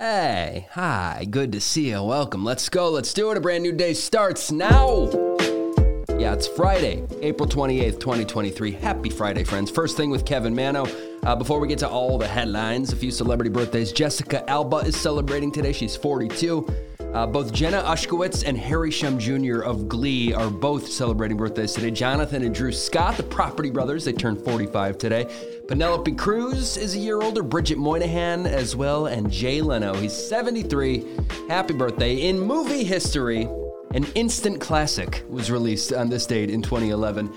Hey, hi, good to see you. Welcome. Let's go. Let's do it. A brand new day starts now. Yeah, it's Friday, April 28th, 2023. Happy Friday, friends. First thing with Kevin Manno. Uh, before we get to all the headlines, a few celebrity birthdays. Jessica Alba is celebrating today. She's 42. Uh, both Jenna Ushkowitz and Harry Shum Jr. of Glee are both celebrating birthdays today. Jonathan and Drew Scott, the Property Brothers, they turned 45 today. Penelope Cruz is a year older, Bridget Moynahan as well, and Jay Leno. He's 73. Happy birthday. In movie history, an instant classic was released on this date in 2011.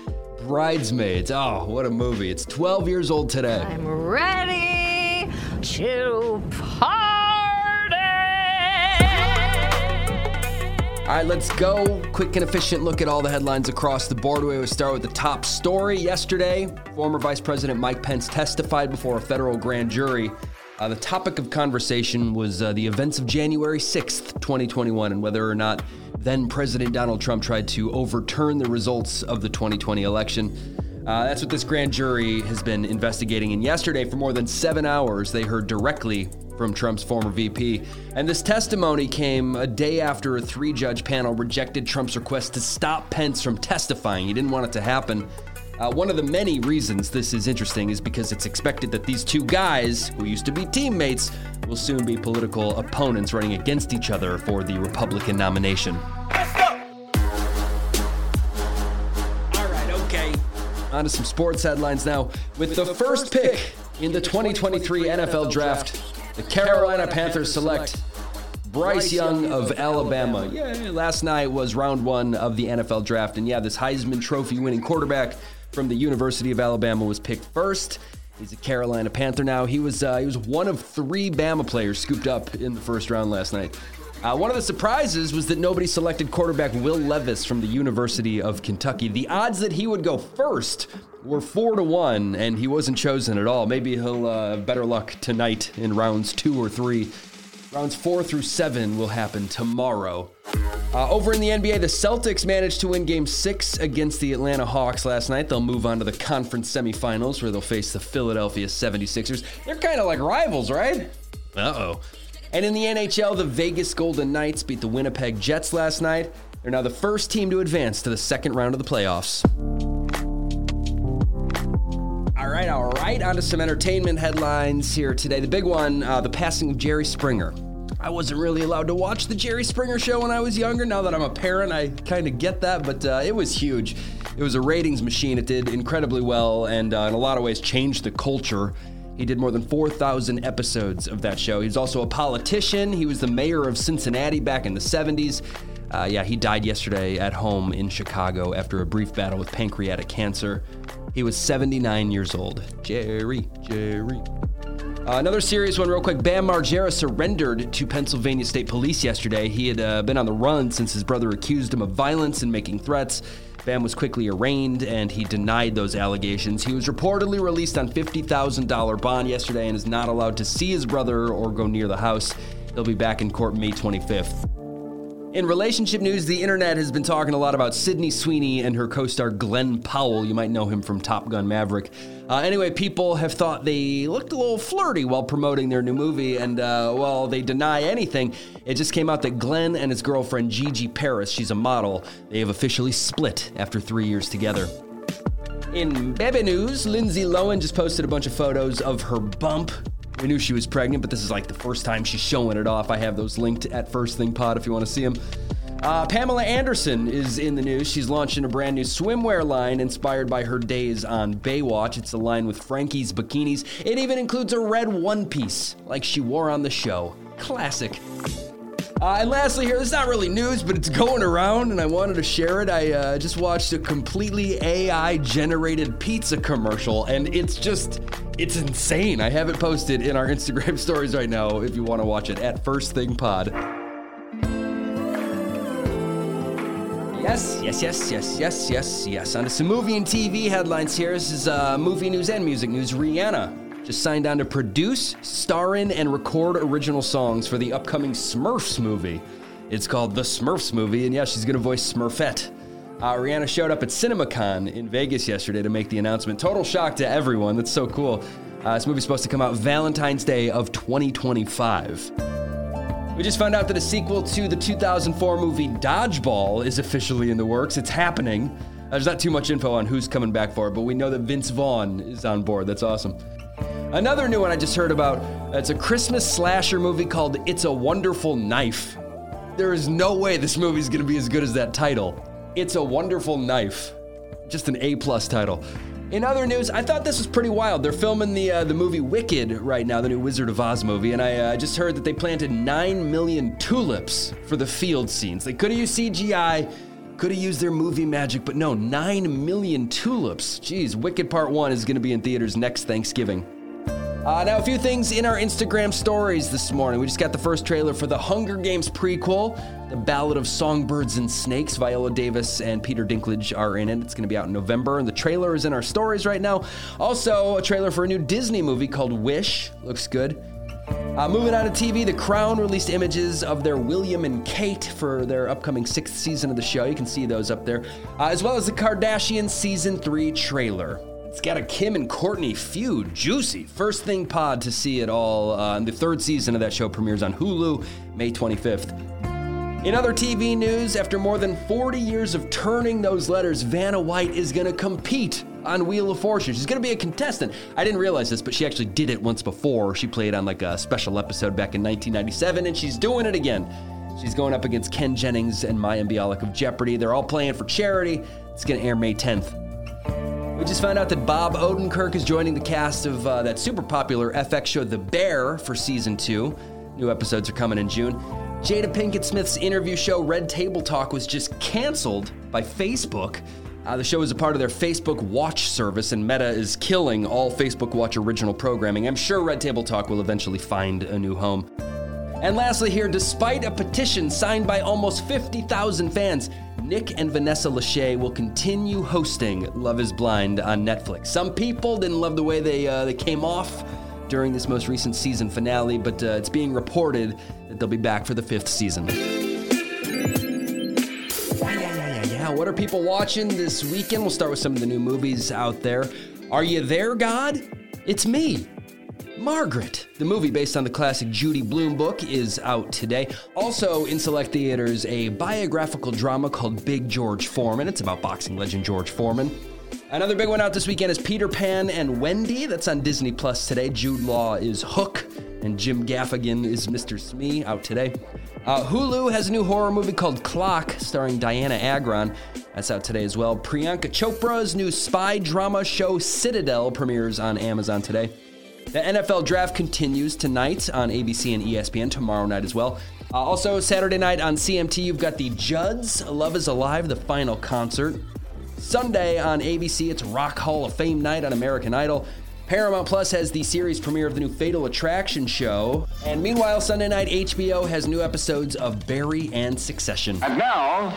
Bridesmaids. Oh, what a movie. It's 12 years old today. I'm ready to All right, let's go. Quick and efficient look at all the headlines across the board. We start with the top story. Yesterday, former Vice President Mike Pence testified before a federal grand jury. Uh, the topic of conversation was uh, the events of January 6th, 2021, and whether or not then President Donald Trump tried to overturn the results of the 2020 election. Uh, that's what this grand jury has been investigating. And yesterday, for more than seven hours, they heard directly from Trump's former VP. And this testimony came a day after a three judge panel rejected Trump's request to stop Pence from testifying. He didn't want it to happen. Uh, one of the many reasons this is interesting is because it's expected that these two guys, who used to be teammates, will soon be political opponents running against each other for the Republican nomination. On to some sports headlines now. With the first pick in the 2023 NFL Draft, the Carolina Panthers select Bryce Young of Alabama. Yeah, last night was round one of the NFL Draft, and yeah, this Heisman Trophy winning quarterback from the University of Alabama was picked first. He's a Carolina Panther now. He was uh, he was one of three Bama players scooped up in the first round last night. Uh, one of the surprises was that nobody selected quarterback Will Levis from the University of Kentucky. The odds that he would go first were four to one, and he wasn't chosen at all. Maybe he'll uh, have better luck tonight in rounds two or three. Rounds four through seven will happen tomorrow. Uh, over in the NBA, the Celtics managed to win game six against the Atlanta Hawks last night. They'll move on to the conference semifinals where they'll face the Philadelphia 76ers. They're kind of like rivals, right? Uh oh. And in the NHL, the Vegas Golden Knights beat the Winnipeg Jets last night. They're now the first team to advance to the second round of the playoffs. All right, all right. On to some entertainment headlines here today. The big one uh, the passing of Jerry Springer. I wasn't really allowed to watch the Jerry Springer show when I was younger. Now that I'm a parent, I kind of get that, but uh, it was huge. It was a ratings machine. It did incredibly well and uh, in a lot of ways changed the culture. He did more than 4,000 episodes of that show. He's also a politician. He was the mayor of Cincinnati back in the 70s. Uh, yeah, he died yesterday at home in Chicago after a brief battle with pancreatic cancer. He was 79 years old. Jerry, Jerry. Uh, another serious one, real quick. Bam Margera surrendered to Pennsylvania State Police yesterday. He had uh, been on the run since his brother accused him of violence and making threats. Bam was quickly arraigned and he denied those allegations. He was reportedly released on $50,000 bond yesterday and is not allowed to see his brother or go near the house. He'll be back in court May 25th. In relationship news, the internet has been talking a lot about Sydney Sweeney and her co star Glen Powell. You might know him from Top Gun Maverick. Uh, anyway, people have thought they looked a little flirty while promoting their new movie, and uh, while they deny anything, it just came out that Glenn and his girlfriend Gigi Paris, she's a model, they have officially split after three years together. In baby news, Lindsay Lohan just posted a bunch of photos of her bump. We knew she was pregnant, but this is like the first time she's showing it off. I have those linked at First Thing Pod if you want to see them. Uh, Pamela Anderson is in the news. She's launching a brand new swimwear line inspired by her days on Baywatch. It's a line with Frankie's bikinis. It even includes a red one piece, like she wore on the show. Classic. Uh, and lastly, here, this is not really news, but it's going around, and I wanted to share it. I uh, just watched a completely AI generated pizza commercial, and it's just, it's insane. I have it posted in our Instagram stories right now if you want to watch it at First Thing Pod. Yes, yes, yes, yes, yes, yes, yes. On to some movie and TV headlines here. This is uh, movie news and music news. Rihanna just signed on to produce, star in, and record original songs for the upcoming Smurfs movie. It's called The Smurfs Movie, and yeah, she's going to voice Smurfette. Uh, Rihanna showed up at CinemaCon in Vegas yesterday to make the announcement. Total shock to everyone. That's so cool. Uh, this movie's supposed to come out Valentine's Day of 2025. We just found out that a sequel to the 2004 movie Dodgeball is officially in the works. It's happening. There's not too much info on who's coming back for it, but we know that Vince Vaughn is on board. That's awesome. Another new one I just heard about. It's a Christmas slasher movie called It's a Wonderful Knife. There is no way this movie is going to be as good as that title. It's a Wonderful Knife. Just an A plus title. In other news, I thought this was pretty wild. They're filming the uh, the movie Wicked right now, the new Wizard of Oz movie, and I uh, just heard that they planted nine million tulips for the field scenes. They could have used CGI, could have used their movie magic, but no, nine million tulips. Jeez, Wicked Part One is going to be in theaters next Thanksgiving. Uh, now, a few things in our Instagram stories this morning. We just got the first trailer for the Hunger Games prequel, The Ballad of Songbirds and Snakes. Viola Davis and Peter Dinklage are in it. It's going to be out in November, and the trailer is in our stories right now. Also, a trailer for a new Disney movie called Wish. Looks good. Uh, moving on to TV, The Crown released images of their William and Kate for their upcoming sixth season of the show. You can see those up there, uh, as well as the Kardashian season three trailer. It's got a Kim and Kourtney feud, juicy. First thing pod to see it all. Uh, the third season of that show premieres on Hulu May 25th. In other TV news, after more than 40 years of turning those letters, Vanna White is going to compete on Wheel of Fortune. She's going to be a contestant. I didn't realize this, but she actually did it once before. She played on like a special episode back in 1997, and she's doing it again. She's going up against Ken Jennings and Mayim Bialik of Jeopardy. They're all playing for charity. It's going to air May 10th. We just found out that Bob Odenkirk is joining the cast of uh, that super popular FX show The Bear for season two. New episodes are coming in June. Jada Pinkett Smith's interview show Red Table Talk was just canceled by Facebook. Uh, the show is a part of their Facebook Watch service, and Meta is killing all Facebook Watch original programming. I'm sure Red Table Talk will eventually find a new home. And lastly, here, despite a petition signed by almost 50,000 fans, Nick and Vanessa Lachey will continue hosting Love Is Blind on Netflix. Some people didn't love the way they uh, they came off during this most recent season finale, but uh, it's being reported that they'll be back for the fifth season. What are people watching this weekend? We'll start with some of the new movies out there. Are you there, God? It's me. Margaret, the movie based on the classic Judy Blume book, is out today. Also in select theaters, a biographical drama called Big George Foreman. It's about boxing legend George Foreman. Another big one out this weekend is Peter Pan and Wendy. That's on Disney Plus today. Jude Law is Hook, and Jim Gaffigan is Mr. Smee out today. Uh, Hulu has a new horror movie called Clock, starring Dianna Agron. That's out today as well. Priyanka Chopra's new spy drama show Citadel premieres on Amazon today. The NFL draft continues tonight on ABC and ESPN, tomorrow night as well. Uh, also, Saturday night on CMT, you've got the Judds Love is Alive, the final concert. Sunday on ABC, it's Rock Hall of Fame night on American Idol. Paramount Plus has the series premiere of the new Fatal Attraction show. And meanwhile, Sunday night, HBO has new episodes of Barry and Succession. And now,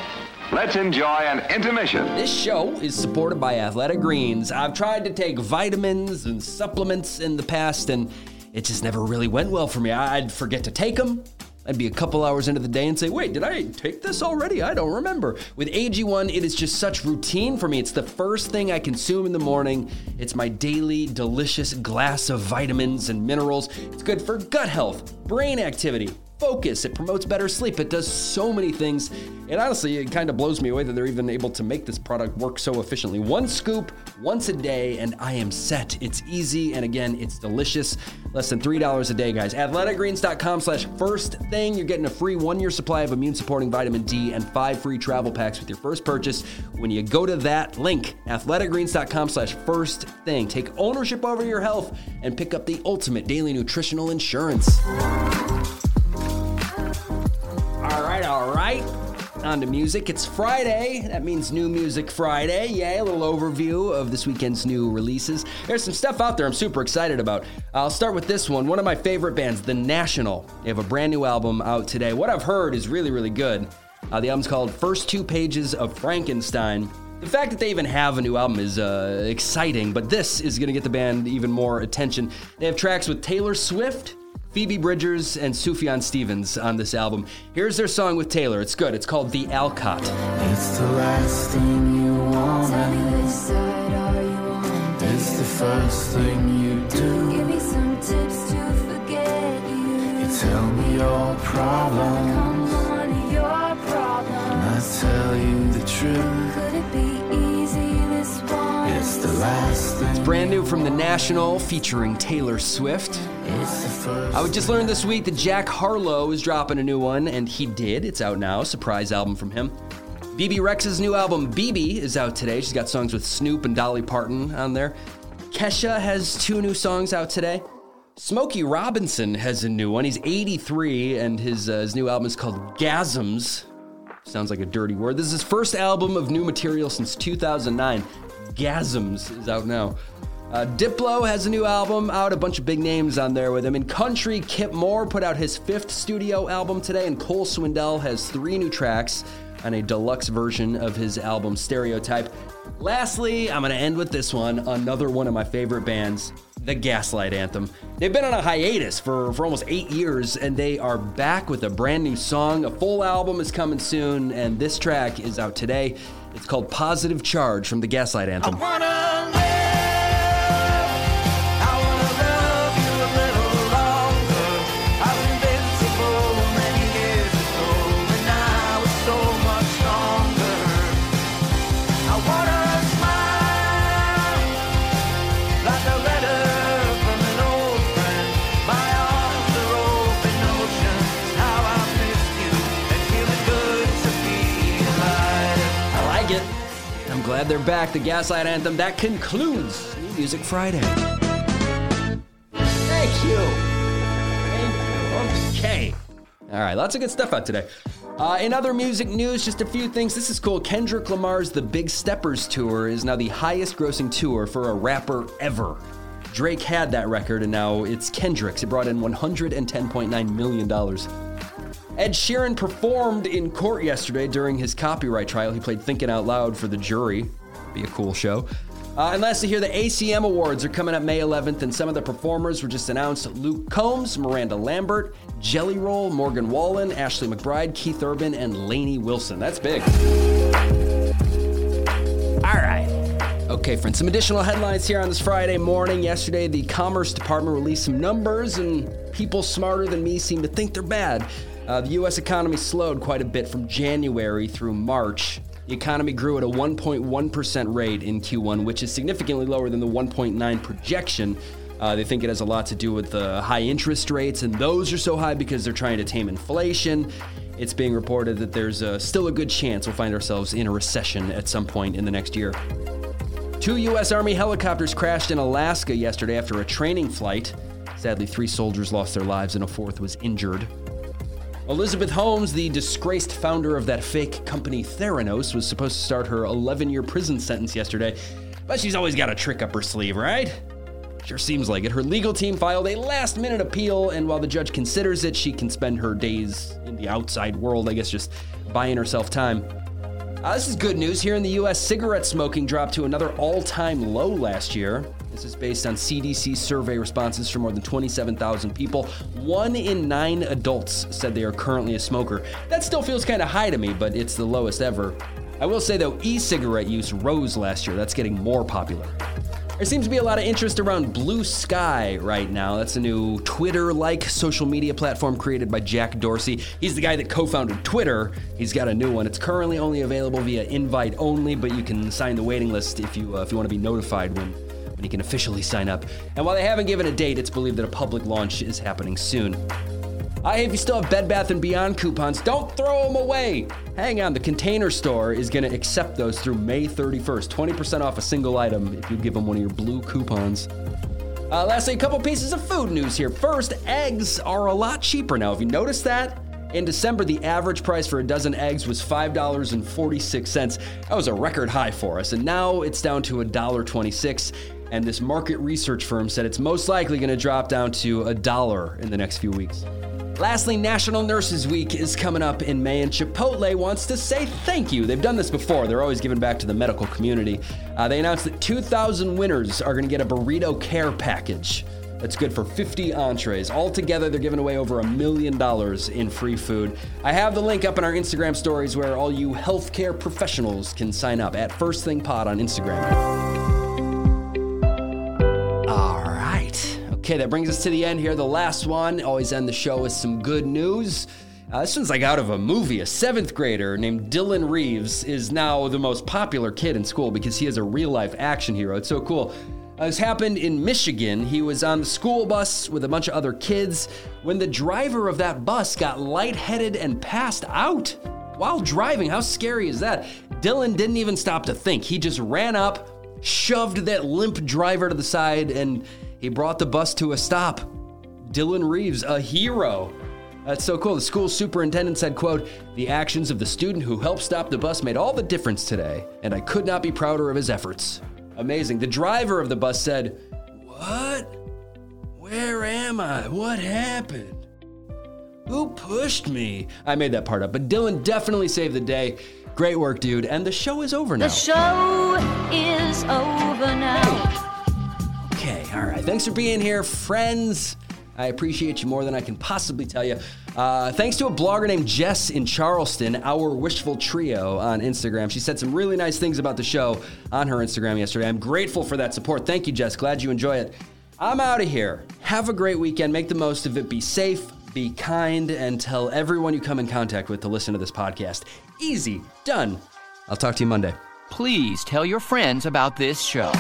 let's enjoy an intermission. This show is supported by Athletic Greens. I've tried to take vitamins and supplements in the past, and it just never really went well for me. I'd forget to take them. I'd be a couple hours into the day and say, wait, did I take this already? I don't remember. With AG1, it is just such routine for me. It's the first thing I consume in the morning. It's my daily delicious glass of vitamins and minerals. It's good for gut health, brain activity, focus. It promotes better sleep. It does so many things. And honestly, it kind of blows me away that they're even able to make this product work so efficiently. One scoop once a day, and I am set. It's easy, and again, it's delicious. Less than $3 a day, guys. Athleticgreens.com slash first thing. You're getting a free one-year supply of immune-supporting vitamin D and five free travel packs with your first purchase when you go to that link, athleticgreens.com slash first thing. Take ownership over your health and pick up the ultimate daily nutritional insurance. All right. On to music. It's Friday. That means New Music Friday. Yay, a little overview of this weekend's new releases. There's some stuff out there I'm super excited about. I'll start with this one. One of my favorite bands, The National. They have a brand new album out today. What I've heard is really, really good. Uh, the album's called First Two Pages of Frankenstein. The fact that they even have a new album is uh, exciting, but this is going to get the band even more attention. They have tracks with Taylor Swift, Phoebe Bridgers, and Sufjan Stevens on this album. Here's their song with Taylor. It's good. It's called The Alcott. It's the last thing you want. Tell me which side are you on? It's the first thing you do. Give me some tips to forget you. It's Tell me your problem. Come on, your problem. I tell you the truth. Could it be easy this one? It's the last thing. It's Brand new from The National featuring Taylor Swift. I just learned this week that Jack Harlow is dropping a new one, and he did. It's out now. Surprise album from him. Bebe Rexha's new album, Bebe, is out today. She's got songs with Snoop and Dolly Parton on there. Kesha has two new songs out today. Smokey Robinson has a new one. He's 83, and his, uh, his new album is called Gasms. Sounds like a dirty word. This is his first album of new material since 2009. Gasms is out now. Uh, Diplo has a new album out, a bunch of big names on there with him. In country, Kip Moore put out his fifth studio album today, and Cole Swindell has three new tracks on a deluxe version of his album Stereotype. Lastly, I'm going to end with this one, another one of my favorite bands, the Gaslight Anthem. They've been on a hiatus for, for almost eight years, and they are back with a brand new song. A full album is coming soon, and this track is out today. It's called Positive Charge from the Gaslight Anthem. I'm glad they're back. The Gaslight Anthem. That concludes New Music Friday. Thank you. Thank you. Okay. All right, lots of good stuff out today. Uh, in other music news, just a few things. This is cool. Kendrick Lamar's The Big Steppers Tour is now the highest grossing tour for a rapper ever. Drake had that record, and now it's Kendrick's. It brought in $110.9 million. Ed Sheeran performed in court yesterday during his copyright trial. He played Thinking Out Loud for the jury. Be a cool show. Uh, and lastly, here the ACM Awards are coming up May 11th, and some of the performers were just announced: Luke Combs, Miranda Lambert, Jelly Roll, Morgan Wallen, Ashley McBryde, Keith Urban, and Lainey Wilson. That's big. All right. Okay, friends, some additional headlines here on this Friday morning. Yesterday, the Commerce Department released some numbers, and people smarter than me seem to think they're bad. Uh, the U.S. economy slowed quite a bit from January through March. The economy grew at a 1.1% rate in Q1, which is significantly lower than the 1.9 projection. Uh, they think it has a lot to do with the high interest rates, and those are so high because they're trying to tame inflation. It's being reported that there's uh, still a good chance we'll find ourselves in a recession at some point in the next year. Two U.S. Army helicopters crashed in Alaska yesterday after a training flight. Sadly, three soldiers lost their lives and a fourth was injured. Elizabeth Holmes, the disgraced founder of that fake company Theranos, was supposed to start her 11 year prison sentence yesterday, but she's always got a trick up her sleeve, right? Sure seems like it. Her legal team filed a last minute appeal, and while the judge considers it, she can spend her days in the outside world, I guess, just buying herself time. Uh, this is good news. Here in the US, cigarette smoking dropped to another all time low last year. This is based on CDC survey responses from more than 27,000 people. One in nine adults said they are currently a smoker. That still feels kind of high to me, but it's the lowest ever. I will say though, e cigarette use rose last year. That's getting more popular. There seems to be a lot of interest around Bluesky right now. That's a new Twitter like social media platform created by Jack Dorsey. He's the guy that co founded Twitter. He's got a new one. It's currently only available via invite only, but you can sign the waiting list if you, uh, if you want to be notified when, when you can officially sign up. And while they haven't given a date, it's believed that a public launch is happening soon. Uh, if you still have Bed Bath & Beyond coupons, don't throw them away. Hang on, the Container Store is going to accept those through May 31st. 20% off a single item if you give them one of your blue coupons. Uh, lastly, a couple pieces of food news here. First, eggs are a lot cheaper now. Have you noticed that? In December, the average price for a dozen eggs was $5.46. That was a record high for us, and now it's down to $1.26. And this market research firm said it's most likely going to drop down to a dollar in the next few weeks. Lastly, National Nurses Week is coming up in May, and Chipotle wants to say thank you. They've done this before, they're always giving back to the medical community. Uh, they announced that 2,000 winners are going to get a burrito care package. That's good for 50 entrees. Altogether, they're giving away over a million dollars in free food. I have the link up in our Instagram stories where all you healthcare professionals can sign up at First Thing Pod on Instagram. Okay, that brings us to the end here. The last one. Always end the show with some good news. Uh, this one's like out of a movie. A seventh grader named Dylan Reeves is now the most popular kid in school because he is a real life action hero. It's so cool. Uh, this happened in Michigan. He was on the school bus with a bunch of other kids when the driver of that bus got lightheaded and passed out while driving. How scary is that? Dylan didn't even stop to think. He just ran up, shoved that limp driver to the side, and he brought the bus to a stop. Dylan Reeves, a hero. That's so cool. The school superintendent said, quote, "The actions of the student who helped stop the bus made all the difference today, and I could not be prouder of his efforts." Amazing. The driver of the bus said, "What? Where am I? What happened? Who pushed me?" I made that part up, but Dylan definitely saved the day. Great work, dude. And the show is over now. The show is over now. All right. Thanks for being here, friends. I appreciate you more than I can possibly tell you. Uh, thanks to a blogger named Jess in Charleston, our wishful trio on Instagram. She said some really nice things about the show on her Instagram yesterday. I'm grateful for that support. Thank you, Jess. Glad you enjoy it. I'm out of here. Have a great weekend. Make the most of it. Be safe, be kind, and tell everyone you come in contact with to listen to this podcast. Easy. Done. I'll talk to you Monday. Please tell your friends about this show.